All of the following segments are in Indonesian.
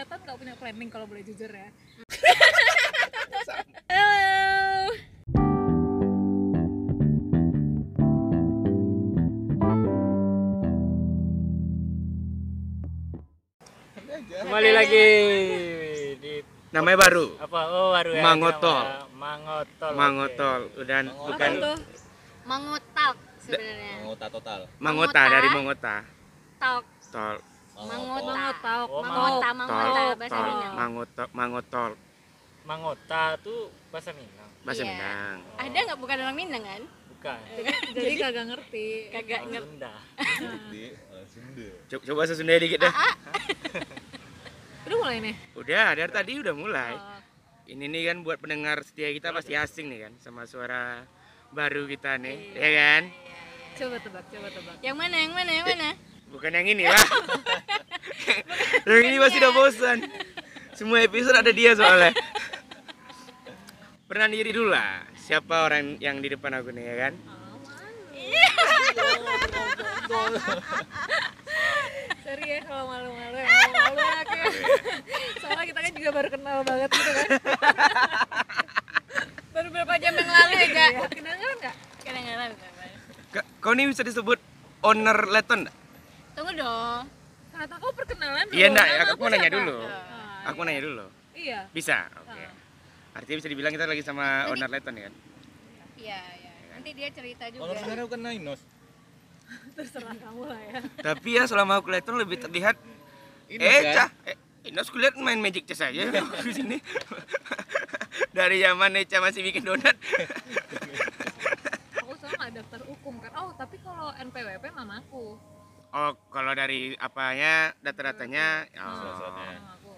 Leton nggak punya planning kalau boleh jujur ya. Halo. Kembali lagi di Namanya baru. apa? Oh, baru ya. Mangotol. nama. Mangotol. Mangotol dan bukan Apa tuh? Mangotalk sebenarnya. Mangota total. Mangota Mangota. dari Mangota. Talk. Tol. Mangota. Oh, Mangota, mangota bahasa Tol. Minang. Mangota. Mangotol. Mangota tuh bahasa Minang. Bahasa Iya. Minang. Ada nggak bukan orang Minang kan? Bukan. Jadi kagak ngerti. Kagak Orang ngerti. Sunda. Eh, Sunda. Coba, coba bahasa Sunda dikit dah. Udah mulai nih. Udah, dari tadi udah mulai. Oh, Ini nih kan buat pendengar setia kita pasti asing nih kan sama suara baru kita nih, ya kan? coba tebak, coba tebak. Yang mana? Yang mana? Yang mana? Bukan yang ini lah. yang ini pasti udah bosan. Semua episode ada dia soalnya. Pernah diri dulu lah. Siapa orang yang di depan aku nih ya kan? Sorry ya kalau malu-malu ya, malu-malu anaknya. Soalnya kita kan juga baru kenal banget gitu kan. Baru berapa jam yang lalu ya, Kak? Iya, Kedengeran nggak? Kadang-kadang. Ka- Kau ini bisa disebut owner Leton nggak? Tunggu dong. Kata kau perkenalan Iya dulu. enggak, Nama aku aku mau nanya siapa? dulu. Ah, Aku mau nanya dulu. Iya. Bisa? Oke. Artinya bisa dibilang kita lagi sama owner Leton ya kan? Iya, iya. Nanti dia cerita Kalau juga. sebenarnya bukan Nainos. Terserah kamu lah ya. Tapi ya selama aku Leton lebih terlihat Inos eh kan? cah, eh, Inos kulihat main Magic Chess aja di sini. Dari zaman Eca masih bikin donat. Aku soalnya nggak daftar hukum kan. Oh, tapi kalau NPWP mamaku. Oh, kalau dari apanya data-datanya Surat-suratnya. oh, Mamaku.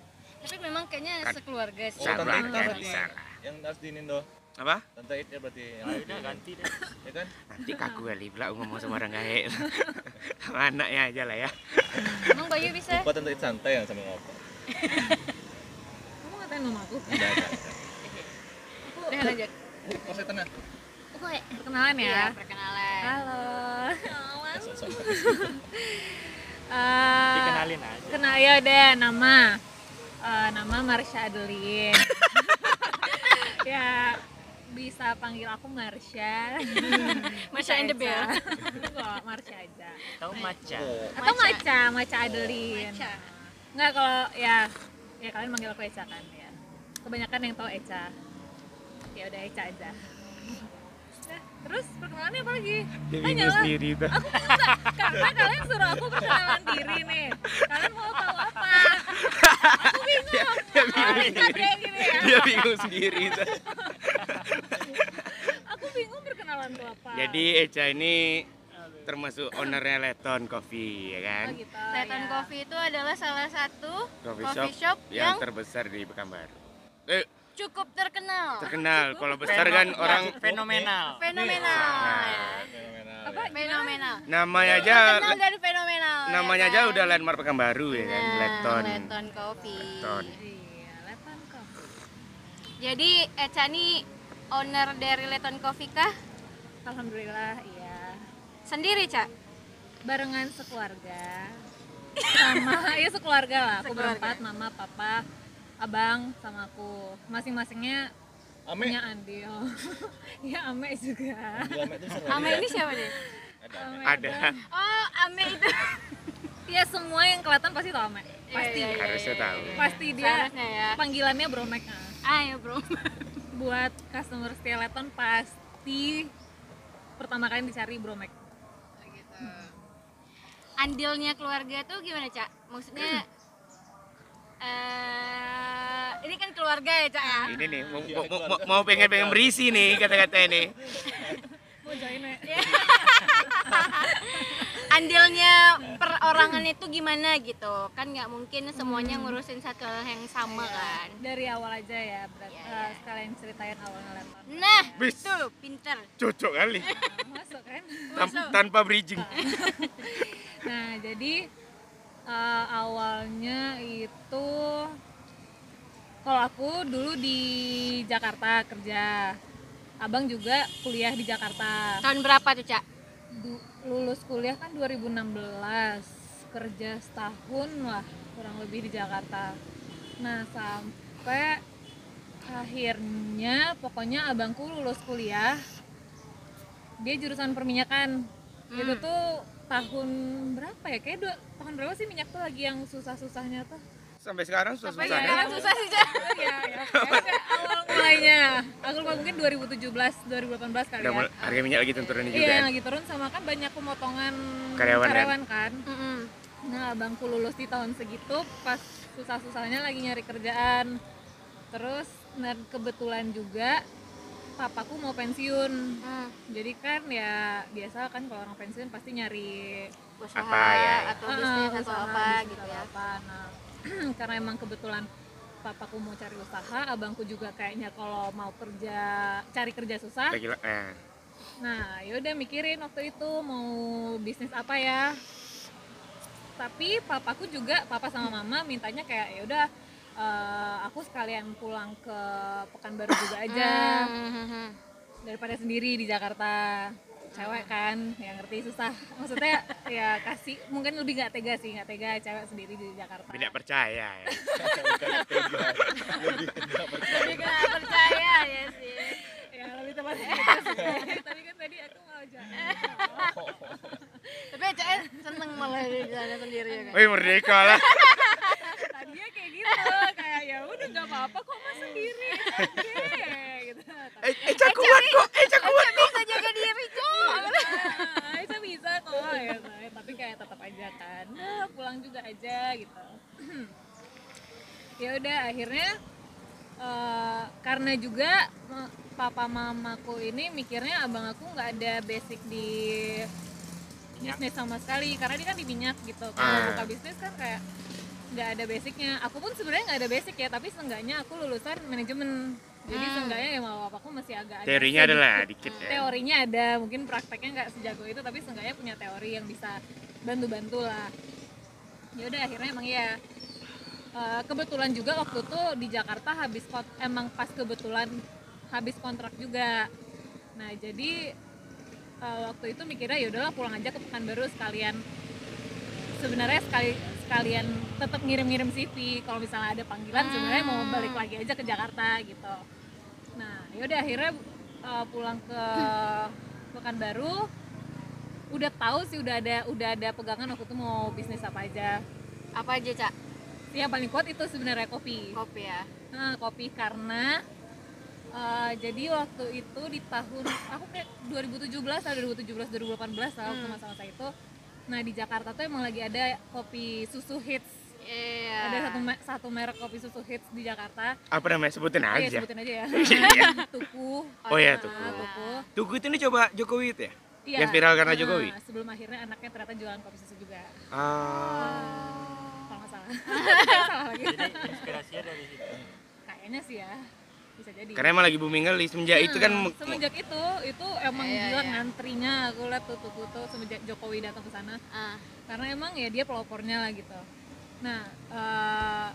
Tapi memang kayaknya Kan- sekeluarga sih. Oh, tante Ita kan, berarti salah. yang harus diinin doh. apa? Tante Ita berarti yang Ya harus udah diinin. ganti deh. Ya kan? Nanti kaku kali pula aku ngomong sama orang gaek. sama anaknya aja lah ya. Emang Bayu bisa? Lupa Tante Ita santai yang sambil ngobrol. Kamu ngatain mamaku? Ada ada. Udah lanjut. Uh, kok saya tenang. Oke. Perkenalan Iya, ya. perkenalan. Halo. Eh, Dikenalin aja. Kenal ya udah nama. Eh, nama Marsha Adeline. ya bisa panggil aku Marsha. Marsha and the Bear. Enggak, Marsha aja. Tahu maca. Atau Maca. Maca, Maca Adeline. Maca. Enggak kalau ya ya kalian manggil aku Eca kan ya. Kebanyakan yang tahu Eca. Ya udah Eca aja. Terus perkenalannya apa lagi? Dia Tanya bingung lah. sendiri tuh. Aku bingung nggak? Karena kalian suruh aku perkenalan diri nih. Kalian mau tahu apa? Aku bingung. Dia bingung Oh, ringkat sendiri. ya gini ya. Dia bingung sendiri. Aku bingung perkenalan tuh apa. Jadi Eca ini termasuk ownernya Leton Coffee ya kan? Oh, gitu, Titan ya. Coffee itu adalah salah satu Coffee, coffee shop, shop yang, yang terbesar di Pekanbaru. Eh, cukup terkenal. terkenal. Kalau besar kan Feno- orang fenomenal. Fenomenal. ya. Fenomenal. Apa? ya. Fenomenal. namanya aja Terkenal dan fenomenal. ya namanya kan? aja udah landmark Pekanbaru ya kan? Nah, Leton. Leton Coffee. Leton. Iya, Leton Coffee. Jadi Eca nih owner dari Leton Coffee kah? Alhamdulillah, iya. Sendiri, Cak? Barengan sekeluarga. Sama, ya sekeluarga lah. Aku Sekeluarga. berempat, mama, papa, abang, sama aku. Masing-masingnya Ame. punya andil. ya Ame juga. Di Ame itu Ame ini siapa deh? Ada Ame. Ada. Oh, Ame itu. Ya semua yang kelihatan pasti tau Ame. Pasti. Iya, iya, iya, Harusnya iya, tahu. Pasti dia Seharusnya ya. panggilannya Bromek. ah. Ayo, Bro. Buat customer setia Leton pasti pertama kali dicari Bromek. gitu. Andilnya keluarga tuh gimana, Cak? Maksudnya eh ini kan keluarga ya, Cak ya? Ini nih mau, mau, mau, mau pengen pengen berisi nih kata-kata ini. Mau join ya? Andilnya perorangan itu gimana gitu? Kan nggak mungkin semuanya ngurusin satu hal yang sama kan? Dari awal aja ya, berarti Iya, iya. sekalian ceritain awalnya Leton. Nah, Bis. tuh pinter. Cocok kali. Nah, masuk kan? Tan- tanpa bridging. Nah, jadi eh, awalnya itu kalau aku dulu di Jakarta kerja. Abang juga kuliah di Jakarta. Tahun berapa tuh, Cak? Du- lulus kuliah kan 2016. Kerja setahun lah kurang lebih di Jakarta. nah sampai akhirnya pokoknya abangku lulus kuliah dia jurusan perminyakan itu tuh tahun berapa ya kayak dua tahun berapa sih minyak tuh lagi yang susah-susahnya tuh Sampai sekarang Sampai susah-susah. sekarang susah sih, Cak. Oh, iya, ya. Kayaknya awal mulainya aku lupa mungkin 2017 2018 kali Udah ya harga minyak lagi turun juga. iya kan? yang lagi turun sama kan banyak pemotongan Karyawan, kan Mm-mm. Nah, abangku lulus di tahun segitu pas susah-susahnya lagi nyari kerjaan. Terus dan kebetulan juga papaku mau pensiun. Hmm. Jadi kan ya biasa kan kalau orang pensiun pasti nyari Usaha Apa ya? atau Ah, bisnis atau usaha, apa bisnis gitu atau ya. apa. Nah, karena emang kebetulan papaku mau cari usaha, abangku juga kayaknya kalau mau kerja cari kerja susah. Eh. Nah, yaudah mikirin waktu itu mau bisnis apa ya. Tapi papaku juga, papa sama mama mintanya kayak ya udah eh, aku sekalian pulang ke Pekanbaru juga aja Hmm. daripada sendiri di Jakarta. Cewek kan, yang ngerti susah. Maksudnya ya kasih mungkin lebih nggak tega sih, nggak tega cewek sendiri di Jakarta. Tidak percaya ya. Jadi nggak percaya ya sih. Ya lebih tepatnya gitu sih. Tapi kan tadi aku mau jalan. Tapi eh, seneng malah di sana sendiri ya kan. Wih merdeka lah. gitu kayak ya udah nggak apa-apa kok mas sendiri oke gitu Eh, eh Cak kuat kok. Eh Cak kuat. Bisa jaga diri, Cok. Ah, bisa bisa kok ya tapi kayak tetap aja kan nah, pulang juga aja gitu ya udah akhirnya eh, karena juga eh, papa mamaku ini mikirnya abang aku nggak ada basic di bisnis sama sekali karena dia kan di minyak gitu kalau Ah. buka bisnis kan kayak nggak ada basicnya. Aku pun sebenarnya nggak ada basic ya tapi seenggaknya aku lulusan manajemen. Jadi seenggaknya ya mau papaku masih agak Teorinya adalah dikit ya. teorinya ada mungkin prakteknya nggak sejago itu tapi seenggaknya punya teori yang bisa bantu-bantu lah. Ya udah akhirnya emang ya kebetulan juga waktu itu di Jakarta habis kont- emang pas kebetulan habis kontrak juga. Nah jadi eh, waktu itu mikirnya ya udahlah pulang aja ke Pekanbaru sekalian. Sebenarnya sekali sekalian tetap ngirim-ngirim CV kalau misalnya ada panggilan sebenarnya mau balik lagi aja ke Jakarta gitu nah yaudah akhirnya uh, pulang ke Pekanbaru udah tahu sih udah ada udah ada pegangan waktu itu mau bisnis apa aja Apa aja, Cak? yang paling kuat itu sebenarnya kopi Kopi ya. Nah, kopi karena uh, jadi waktu itu di tahun aku kayak 2017 atau 2017 2018 lah waktu masa-masa itu. Nah, di Jakarta tuh emang lagi ada kopi susu hits. Iya. Ada satu me- satu merek kopi susu hits di Jakarta. Apa namanya sebutin Iya, aja. sebutin aja ya. Iya. Tuku. Oh ya Nah, tuh. Tuku. Tugu itu nih coba Jokowi itu ya? Iya. Yang viral karena Nah, Jokowi? Sebelum akhirnya anaknya ternyata jualan kopi susu juga. Ah. Kalau nggak salah. salah lagi. Jadi inspirasinya dari situ. Kayaknya sih ya. Bisa jadi. Karena emang lagi booming kali semenjak itu kan Hmm, semenjak itu itu emang Iya, gila iya. ngantrinya aku lihat tuh tuh tuh semenjak Jokowi datang ke sana Ah. karena emang ya dia pelopornya lah gitu nah eh,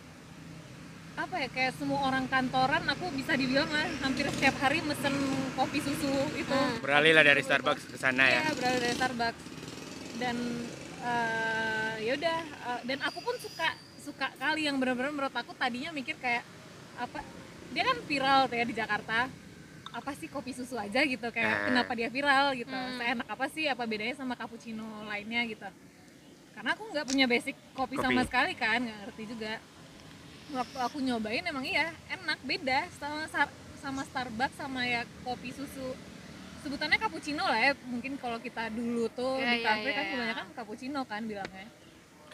apa ya kayak semua orang kantoran aku bisa dibilang lah hampir setiap hari mesen kopi susu itu beralih lah dari Starbucks ke sana ya. Iya, berada dari Starbucks dan eh, ya udah eh, dan aku pun suka suka kali yang benar-benar menurut aku tadinya mikir kayak apa dia kan viral tuh ya di Jakarta apa sih kopi susu aja gitu kayak Ah. kenapa dia viral gitu seenak apa sih apa bedanya sama cappuccino lainnya gitu karena aku nggak punya basic kopi, Kopi. sama sekali kan nggak ngerti juga waktu aku nyobain emang iya enak beda sama sama Starbucks sama ya kopi susu sebutannya cappuccino lah ya mungkin kalau kita dulu tuh Iya, di iya, kafe iya, kan iya. kebanyakan cappuccino kan bilangnya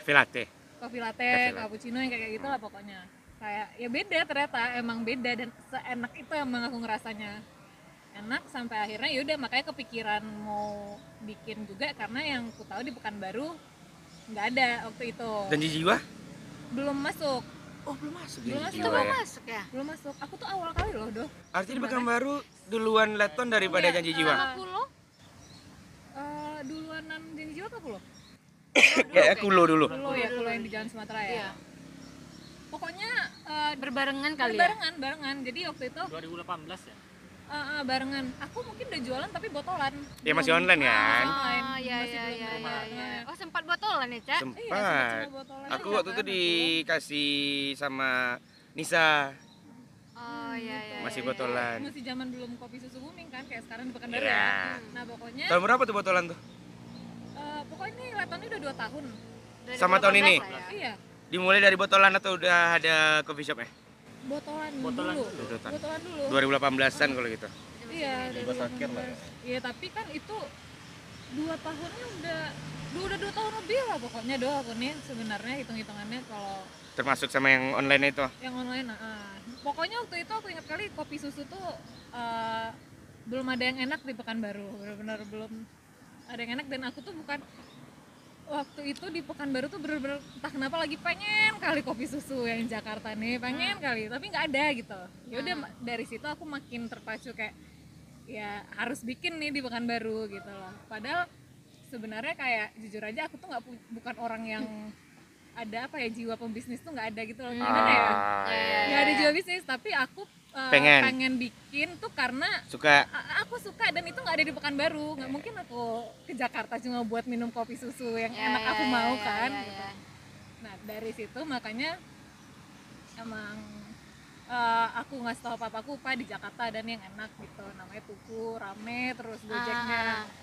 latte. kopi latte, Cafe latte. cappuccino yang kayak gitu lah pokoknya kayak ya beda ternyata emang beda dan seenak itu emang aku ngerasanya enak sampai akhirnya yaudah makanya kepikiran mau bikin juga karena yang ku tahu di Pekanbaru nggak ada waktu itu Janji jiwa? belum masuk Oh belum masuk. Belum Janji masuk. Jiwa mau ya. masuk ya? belum masuk aku tuh awal kali loh doh Artinya di Pekanbaru duluan Leton daripada Iya, janji jiwa. Sama kulo? Eh, duluanan janji jiwa apa loh Kayak kulo dulu. dulu ya kalau yang di Jalan Sumatera ya Iya. Pokoknya eh, Berbarengan kali ya? barengan barengan jadi waktu itu 2018 ya? Ah, ah, barengan. Aku mungkin udah jualan tapi botolan. Ya, masih online kan? online. Oh, iya, Masih iya, iya, iya, iya. Oh, sempat botolan ya, Cak? Iya, sempat Sempat. cuma botolan Aku aja waktu itu dikasih sama Nisa oh iya iya masih iya. botolan. masih zaman belum kopi susu booming kan kayak sekarang di Pekanbaru Iya. ya nah pokoknya Tahun berapa tuh botolan tuh? eh, pokoknya ini udah 2 tahun Dari Sama tahun 2018 ini? ya. iya Dimulai dari botolan atau udah ada coffee shopnya? botolan, Botolan dulu dulu. Botolan. dulu 2018-an kalau gitu. iya ya. 2018. iya tapi kan itu dua tahunnya udah dua udah dua tahun lebih lah pokoknya doa aku nih sebenarnya hitung hitungannya kalau Termasuk sama yang online itu. yang online nah, ah. pokoknya waktu itu aku ingat kali kopi susu tuh eh, belum ada yang enak di Pekanbaru benar-benar belum ada yang enak dan aku tuh bukan waktu itu di Pekanbaru tuh bener-bener entah kenapa lagi pengen kali kopi susu yang Jakarta nih pengen kali tapi nggak ada gitu. Ya udah ma- dari situ aku makin terpacu kayak ya harus bikin nih di Pekanbaru gitu loh. Padahal sebenarnya kayak jujur aja aku tuh nggak bukan orang yang ada apa ya jiwa pembisnis tuh nggak ada gitu loh. Gimana ya? Ah, iya. nggak ada jiwa bisnis tapi aku uh, Pengen. bikin tuh karena Suka aku suka dan itu nggak ada di Pekanbaru nggak mungkin aku ke Jakarta cuma buat minum kopi susu yang Ya, enak ya, aku mau ya, kan ya, gitu. nah dari situ makanya emang uh, aku ngasih tahu papaku pak di Jakarta ada nih yang enak gitu namanya Tuku rame terus gojeknya Ah.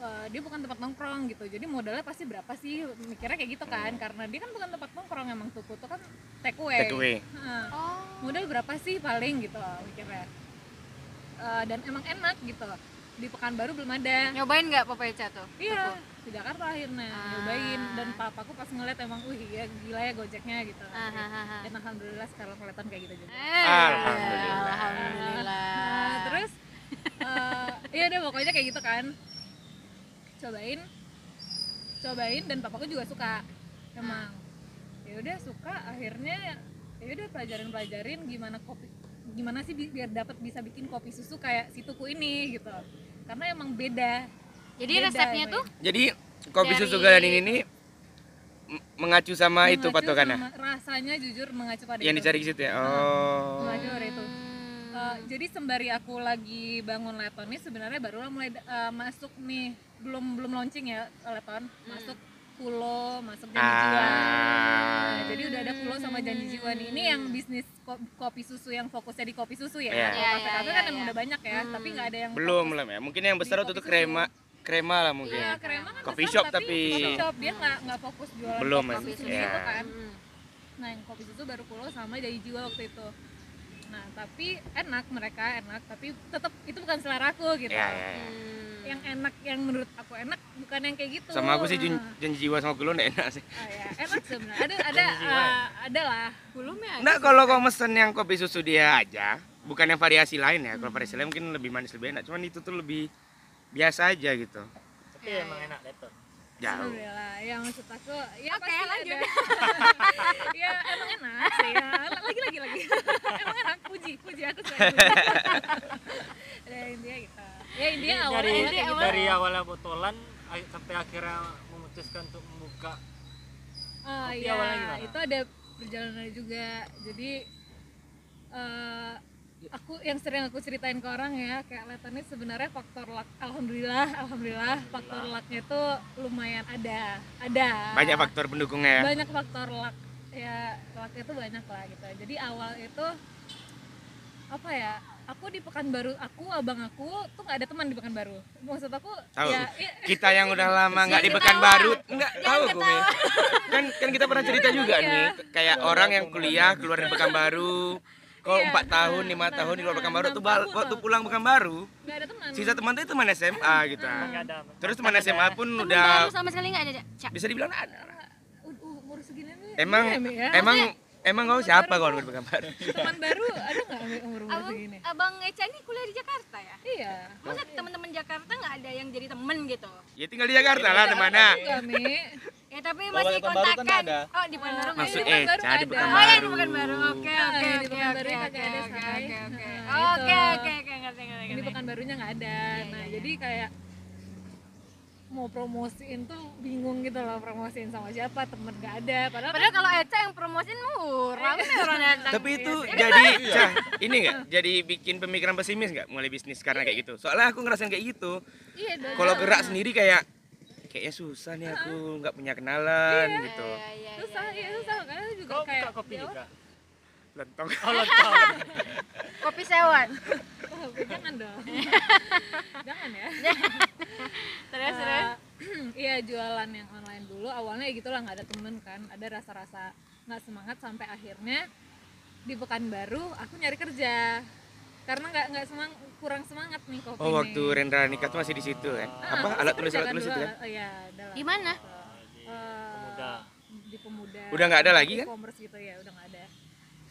Uh, dia bukan tempat nongkrong gitu. Jadi modalnya pasti berapa sih? Mikirnya kayak gitu kan. Karena dia kan bukan tempat nongkrong emang Tuku tuh kan take away, take away. Heeh. Oh. Modal berapa sih paling gitu loh mikirnya? Eh, dan emang enak gitu. Di Pekanbaru belum ada. Nyobain nggak Popecha tuh? Iya di Jakarta akhirnya Ah. nyobain dan papaku pas ngeliat emang wih ya gila ya gojeknya gitu. Ah, ah, ah, ah. dan alhamdulillah sekarang kelihatan kayak gitu juga. Eh, Alhamdulillah. alhamdulillah. Nah, terus eh ya udah pokoknya kayak gitu kan cobain cobain dan papaku juga suka emang ya udah suka akhirnya ya udah pelajarin pelajarin gimana kopi gimana sih bi- biar dapat bisa bikin kopi susu kayak si tuku ini gitu karena emang beda jadi Beda resepnya emang. tuh Jadi kopi Dari- susu Galan ini nih mengacu sama itu Mengacu patokannya. sama- rasanya jujur mengacu pada Yang itu. dicari situ ya. Oh. mengacu pada itu Hmm. Eh, jadi sembari aku lagi bangun Leton nih sebenarnya barulah mulai eh, masuk nih belum belum launching ya Leton masuk Pulo masuk janji jiwa Ah. Nah, jadi udah ada Pulo sama janji jiwa nih ini yang bisnis ko- kopi susu yang fokusnya di kopi susu ya Iya. Kalau Iya, kafe-kafe iya, kan iya, emang iya. udah banyak ya tapi nggak ada yang Belum belum ya. Mungkin yang besar waktu itu kopi krema krema lah mungkin. Iya, krema kan besar, shop tapi, tapi- coffee shop dia nggak nggak fokus jualan Belum, kopi masih, susu iya. gitu kan Hmm. Nah, yang kopi susu baru pulau sama jadi jiwa waktu itu. Nah, tapi enak mereka enak, tapi tetap itu bukan selera aku gitu. Iya, iya, iya. Hmm. Yang enak yang menurut aku enak bukan yang kayak gitu. Sama aku sih jun- Nah, janji jiwa sama gulung enak sih. ah, ya, enak sebenarnya. Ada ada ah, ada lah. Belumnya Nggak kalau kau mesen yang kopi susu dia aja, bukan yang variasi lain ya. Kalau variasi lain mungkin lebih manis lebih enak. Cuman itu tuh lebih biasa aja gitu. Tapi emang enak Leton. Jauh. Alhamdulillah. Yang maksud aku ya Oke, pasti lanjut. ada. ya emang enak sih ya. Lagi lagi lagi. emang enak puji, puji aku puji. ya intinya gitu. Ya intinya awalnya dari kayak gitu. dari awalnya botolan sampai akhirnya memutuskan untuk membuka Oh iya, awalnya itu ada perjalanan juga. Jadi eh, aku yang sering aku ceritain ke orang ya, kayak Leton ini sebenarnya faktor luck. Alhamdulillah, alhamdulillah faktor lucknya itu lumayan ada, ada. Banyak faktor pendukungnya ya. Banyak faktor luck. Ya, lucknya itu banyak lah gitu. Jadi awal itu apa ya? Aku di Pekanbaru, aku abang aku tuh nggak ada teman di Pekanbaru. Maksud aku Tahu. ya, ya Kita yang udah lama nggak di Jangan Pekanbaru, nggak tahu Mi. Kan kan kita pernah cerita juga Iya. nih, kayak orang yang kuliah keluar dari Pekanbaru, kalau Iya. empat tahun, lima Nah, tahun di luar Pekanbaru tuh bal- waktu pulang Pekanbaru, teman. sisa teman tuh teman SMA gitu. Terus teman SMA pun Temen udah baru sama sekali nggak ada Cak. bisa dibilang ada. Uh, uh, umur segini nih Emang iya, ya? emang emang kau siapa kau di Pekanbaru? teman baru ada nggak umur umur abang segini abang Eca ini kuliah di Jakarta ya iya masa teman-teman Jakarta nggak ada yang jadi temen gitu Ya tinggal di Jakarta lah temannya. enggak mi ya tapi masih di Pekanbaru kan kontakan ada. oh di Pekanbaru nggak Maksud. Di eh Pekanbaru jadi ada. Oh ya di Pekanbaru. Pekanbaru. Oke oke di oke Pekanbaru oke oke ada, oke oke oke. Nah, Oke oke oke ngerti ngerti di ngerti. pekan barunya nggak ada Iya, nah iya, jadi kayak mau promosiin tuh bingung gitu loh promosiin sama siapa temen nggak ada padahal, Padahal kalau Eca yang promosiin rame orang datang. Tapi itu jadi Cah, ini enggak jadi bikin pemikiran pesimis enggak mulai bisnis karena kayak gitu. Soalnya aku ngerasain kayak gitu. iya Kalau gerak sendiri kayak kayaknya susah nih aku nggak punya kenalan gitu. Iya, iya, iya, susah iya. iya susah. karena juga kau kayak buka kopi juga? Lontong. Oh, lontong. kopi sewan. Oh, jangan dong. Jangan ya. Terus terus? iya jualan yang online dulu. Awalnya ya gitulah nggak ada temen kan. Ada rasa-rasa nggak semangat sampai akhirnya di Pekanbaru aku nyari kerja karena nggak nggak semang kurang semangat nih kopi oh waktu Rendra nikah tuh masih di situ kan Ah, apa alat tulis alat tulis dulu, itu kan oh, iya, ada lah. Di mana? Eh, Pemuda. di pemuda Udah nggak ada lagi kan? e-commerce gitu ya udah nggak ada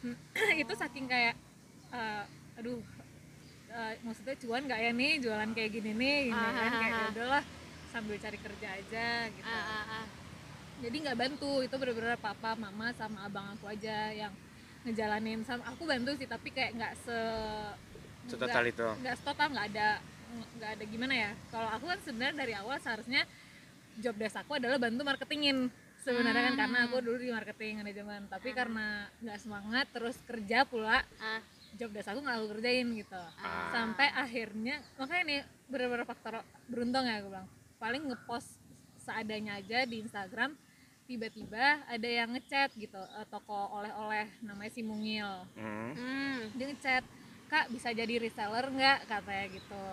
itu saking kayak eh, aduh eh, maksudnya cuan nggak ya nih jualan kayak gini nih gini Ah, kan ah, kayak ah. ya udahlah sambil cari kerja aja gitu ah, ah, ah. jadi nggak bantu itu bener-bener papa mama sama abang aku aja yang ngejalanin sama aku bantu sih tapi kayak nggak se Nggak- itu. nggak setotal nggak ada nggak ada gimana ya kalau aku kan sebenarnya dari awal seharusnya job desk aku adalah bantu marketingin sebenarnya kan karena aku dulu di marketing manajemen tapi karena nggak semangat terus kerja pula Ah. job desk aku nggak aku kerjain gitu Ah. sampai akhirnya makanya nih bener-bener faktor beruntung ya aku bilang paling ngepost seadanya aja di Instagram tiba-tiba ada yang ngechat gitu eh, toko oleh-oleh namanya si Mungil Hmm. Hmm. dia ngechat kak bisa jadi reseller nggak? Katanya gitu.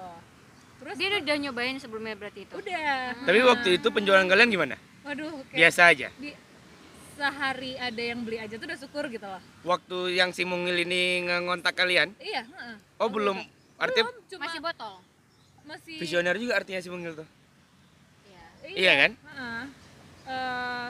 Terus dia udah nyobain sebelumnya berarti itu? Udah. Tapi waktu itu penjualan kalian gimana? Waduh kayak biasa aja. di sehari ada yang beli aja tuh udah syukur gitu loh. Waktu yang si Mungil ini ngontak kalian? Iya heeh. oh belum. Artinya belum cuma masih botol? Masih visioner juga artinya si Mungil tuh? Iya. Iya kan? heeh. Eh,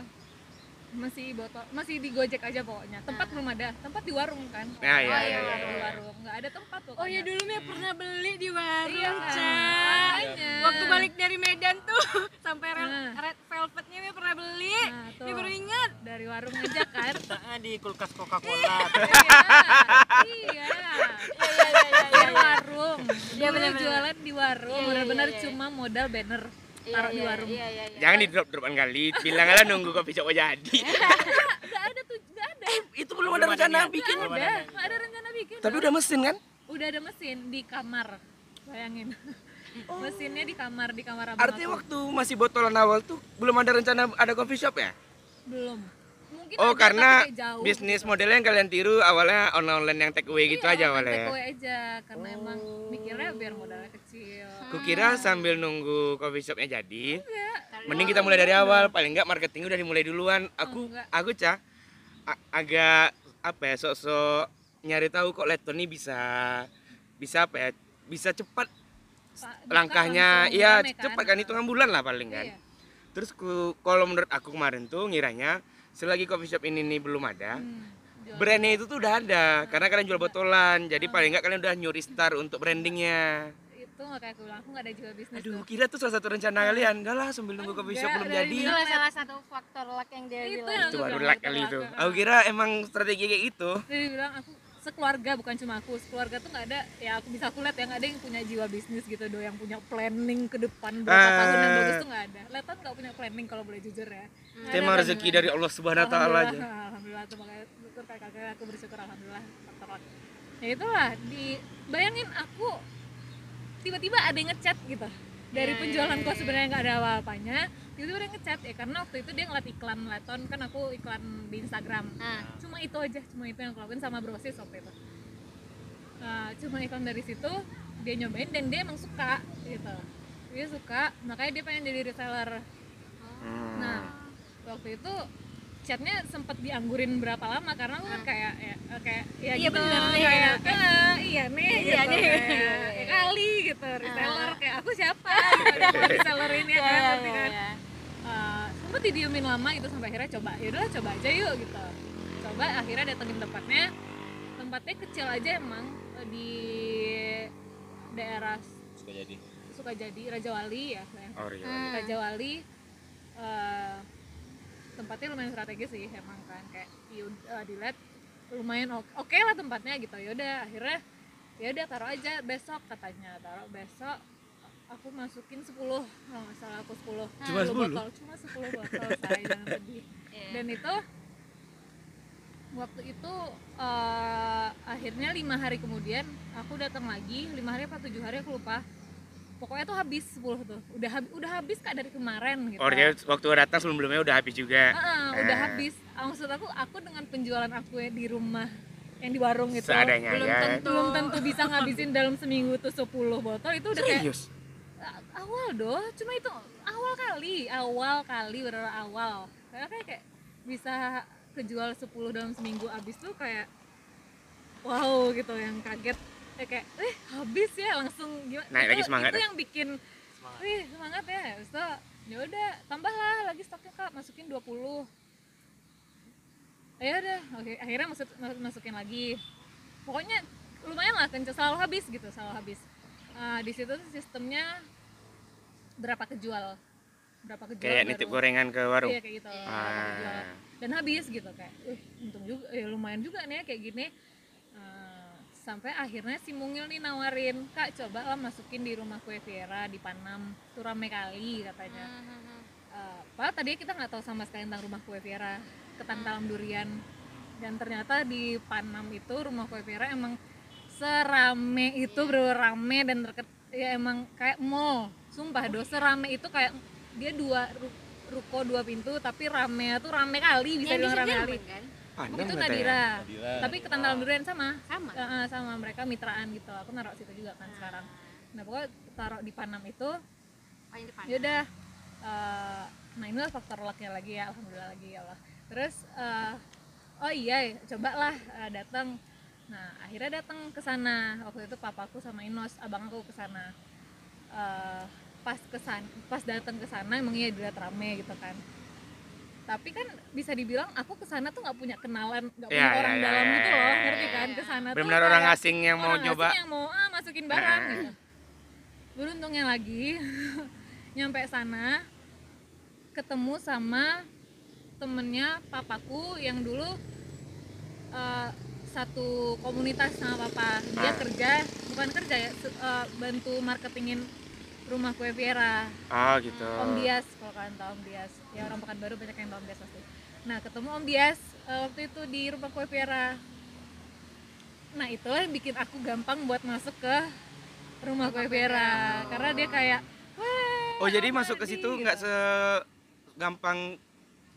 masih botol masih di Gojek aja pokoknya tempat belum ada tempat di warung kan Nah, iya, oh, iya, iya, iya, di iya. warung nggak ada tempat pokoknya Oh ya dulu Mia pernah beli di warung, Iya, Cak. Waktu balik dari Medan tuh sampai red, Nah. red velvetnya Mia pernah beli. Nah, tuh. Dia baru ingat. dari warung aja kan Letaknya di kulkas Coca-Cola. iya iya warung Iya, dulu bener-bener. jualan di warung Iya, iya, iya, iya. cuma modal banner Iya, taruh di iya, warung. Iya iya iya. jangan di drop dropan kali. Bilang aja nunggu kopi shop jadi. Nggak ada tuh nggak ada. Itu belum ada rencana bikin. nggak ada nggak ada rencana bikin. Tapi udah mesin kan? Udah ada mesin di kamar bayangin. Mesinnya di kamar di kamar abang artinya aku. waktu masih botolan awal tuh belum ada rencana ada coffee shop ya? Belum mungkin oh karena jauh bisnis gitu. modelnya yang kalian tiru awalnya online yang take away gitu Iya, aja makan awalnya ya? take away aja karena emang mikirnya biar modalnya kecil Kukira sambil nunggu coffee shopnya jadi, enggak mending kita mulai dari awal. Paling enggak marketing udah dimulai duluan. Aku enggak. aku cah agak apa ya sok-sok nyari tahu kok Leton ini bisa bisa apa ya bisa cepat langkahnya iya rame cepat kan hitungan bulan lah paling kan. Iya. Terus kalau menurut aku kemarin tuh ngiranya selagi coffee shop ini nih belum ada, Hmm, jual. brandnya itu tuh udah ada karena kalian jual botolan. Jadi paling enggak kalian udah nyuri star untuk brandingnya. itu makanya aku bilang aku nggak ada jiwa bisnis Aduh, tuh kira tuh salah satu rencana kalian. Udah lah sambil nunggu coffee shop Enggak, belum jadi. Itulah salah satu faktor luck yang dia Itu bilang. Itu baru itu kali itu. luck. Aku kira emang strategi kayak gitu. jadi bilang aku sekeluarga bukan cuma aku sekeluarga tuh nggak ada ya aku bisa aku lihat ya nggak ada yang punya jiwa bisnis gitu do yang punya planning ke depan berapa Ah. tahun yang bagus tuh nggak ada Leton nggak punya planning kalau boleh jujur ya ada Tema kan, rezeki dari. Allah Subhanahu wa taala aja. Alhamdulillah, tuh makanya syukur kakak aku bersyukur alhamdulillah faktor luck. ya itulah di bayangin aku tiba-tiba ada yang ngechat gitu dari Iya, penjualanku sebenarnya nggak ada apa-apanya tiba-tiba dia ngechat ya karena waktu itu dia ngeliat iklan Leton kan aku iklan di Instagram. Nah, cuma itu aja cuma itu yang aku lakuin sama brosis waktu itu. Nah, cuma iklan dari situ dia nyobain dan dia emang suka gitu. Dia suka makanya dia pengen jadi reseller. Hmm. nah waktu itu chatnya sempet dianggurin berapa lama karena aku kan kayak ya, kayak ya Iya, gitu bener kayak ya. "Ah, iya nih Iya gitu nih. kayak, "Ya kali gitu reseller kayak aku siapa gitu reseller ini ya Iya, kan iya, ngerti kan iya. uh, sempet didiemin lama gitu sampai akhirnya coba yaudah coba aja yuk gitu coba akhirnya datengin tempatnya tempatnya kecil aja emang eh, di daerah Suka jadi. Sukajadi Raja Wali ya. Oh, iya. Hmm. Raja Wali eh, tempatnya lumayan strategis sih emang kan kayak yud- eh, dilihat lumayan oke oke lah tempatnya gitu. Yaudah akhirnya yaudah taruh aja besok katanya. Taruh besok aku masukin 10 kalau nggak salah aku 10 Cuma 10 10? botol cuma 10 botol saya jangan sedih. Iya. dan itu waktu itu eh, akhirnya lima hari kemudian aku datang lagi. Lima hari apa tujuh hari aku lupa pokoknya tuh habis 10 tuh udah habis udah habis kak dari kemarin gitu Oh, dia waktu datang sebelum-sebelumnya udah habis juga. Ah, udah Ah. habis Ah, maksud aku aku dengan penjualan aku ya di rumah yang di warung itu Seadanya belum ya. tentu. belum tentu bisa ngabisin dalam seminggu tuh 10 botol itu udah kayak Serius? A- awal doh cuma itu awal kali awal kali bener awal kayak kayak, kayak bisa kejual 10 dalam seminggu abis tuh kayak wow gitu yang kaget eh, kayak eh habis ya langsung gimana Naik lagi Itu- semangat itu ya? yang bikin Semangat. wih semangat ya itu ya udah tambahlah lagi stoknya kak masukin 20 ya udah oke akhirnya masuk masukin lagi pokoknya lumayan lah kenceng selalu habis gitu selalu habis Ah, di situ tuh sistemnya berapa kejual berapa kejual Kayak baru- nitip gorengan ke warung. iya kayak gitu. Ah. dan habis gitu kayak uh untung juga ya lumayan juga nih ya kayak gini sampai akhirnya si Mungil nih nawarin kak coba lah masukin di rumah kue Viera di Panam. Tuh rame kali katanya. Eh, Pak tadi kita nggak tahu sama sekali tentang rumah kue Viera ketan talam durian. Dan ternyata di Panam itu rumah kue Viera emang serame itu bener rame dan terket ya emang kayak mall. Sumpah do serame itu kayak dia dua ru- ruko dua pintu tapi rame tuh rame kali bisa yang dibilang rame kali. Kan Pandang itu. Nadira. Nadira. tapi ketan talam durian sama. Sama. Eh, sama mereka mitraan gitu. Aku naruh situ juga kan sekarang. Nah pokoknya taruh di Panam itu. Oh yang depan ya udah eh, nah inilah faktor lucknya lagi ya. Alhamdulillah lagi ya Allah. Terus eh, oh iya cobalah eh, datang. Nah akhirnya datang ke sana. Waktu itu papaku sama Inos abang aku ke sana. Eh, pas kesan pas datang ke sana emang iya dilihat rame gitu kan tapi kan bisa dibilang aku ke sana tuh nggak punya kenalan nggak punya Ya, ya, orang ya, dalam ya, gitu ya, loh ya, ngerti kan ya. ke sana tuh Benar-benar orang asing yang mau orang nyoba. asing yang mau ah, masukin barang gitu. Beruntungnya lagi nyampe sana ketemu sama temennya papaku yang dulu eh, satu komunitas sama papa. Dia Ah. kerja bukan kerja ya, eh, bantu marketingin rumah kue Viera. Oh gitu. Om Dias kalau kalian tahu Om Dias. Ya orang Pekanbaru banyak yang tahu Om Dias pasti. Nah, ketemu Om Dias eh, waktu itu di rumah kue Viera. Nah, itulah yang bikin aku gampang buat masuk ke rumah kue Viera karena dia kayak Wah, Oh jadi Om masuk ke Adi," situ gitu. nggak segampang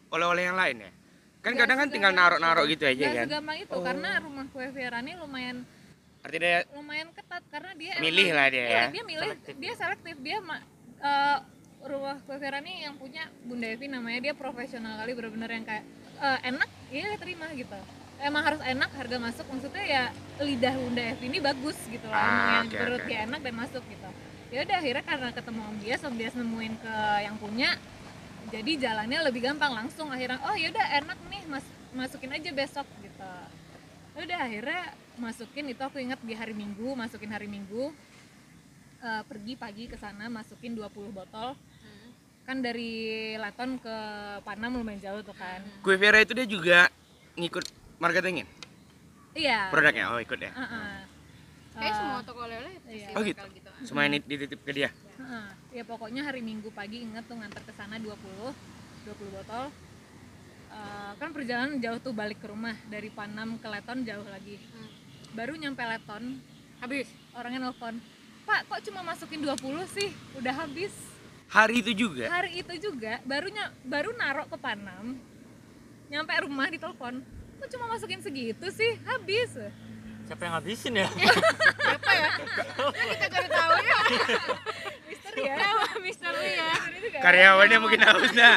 oleh-oleh yang lain ya? Kan kadang kan tinggal narok-narok itu. gitu aja Nggak kan? segampang itu karena rumah kue Viera ini lumayan Artinya dia lumayan ketat karena dia milih emang- lah dia Iya, ya. dia milih, Selektif. dia selektif, dia ma- eh, rumah kue Vera nih yang punya Bunda Evi namanya dia profesional kali bener-bener yang kayak eh, enak, ya terima gitu. Emang harus enak, harga masuk maksudnya ya lidah Bunda Evi ini bagus gitu loh, Ah, yang oke, perut oke. dia enak dan masuk gitu. Ya udah akhirnya karena ketemu Om Dias, Om Dias nemuin ke yang punya, jadi jalannya lebih gampang langsung akhirnya oh yaudah enak nih mas masukin aja besok gitu. Udah akhirnya masukin itu aku ingat di hari Minggu, masukin hari Minggu eh, pergi pagi ke sana masukin 20 botol Hmm. kan dari Laton ke Panam lumayan jauh tuh kan Kue Vera itu dia juga ngikut marketingin iya produknya. Oh ikut ya. Heeh. kayak Eh, semua toko oleh-oleh iya. Oh, gitu. gitu Semuanya ini dititip ke dia. heeh. ya pokoknya hari Minggu pagi inget tuh nganter ke sana 20 20 botol Eh, kan perjalanan jauh tuh balik ke rumah dari Panam ke Leton jauh lagi. Hmm. baru nyampe Leton habis? orangnya nelfon Pak kok cuma masukin 20 sih? Udah habis. Hari itu juga. hari itu juga barunya baru narok ke Panam nyampe rumah ditelepon kok cuma masukin segitu sih? Habis. Siapa yang habisin ya? apa ya? Kita gak tahu ya ya misteri ya Misteri juga. Karyawannya mungkin haus dah.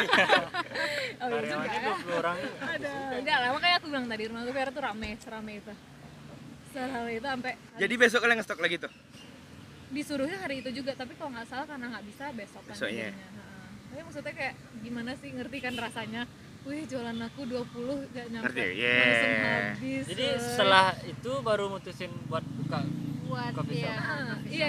oh, iya juga Karyawannya ya 20 orang. ada enggak lah makanya aku bilang tadi rumah Vera tuh rame serame itu serame itu sampai Jadi besok kalian ngestok lagi tuh. disuruhnya hari itu juga tapi kalau nggak salah karena nggak bisa besok kan Besoknya. tapi maksudnya kayak gimana sih ngerti kan rasanya wih jualan aku 20 gak nyampe Ngerti, langsung yeah. habis Jadi setelah itu baru mutusin buat buka buat shop. Ah, iya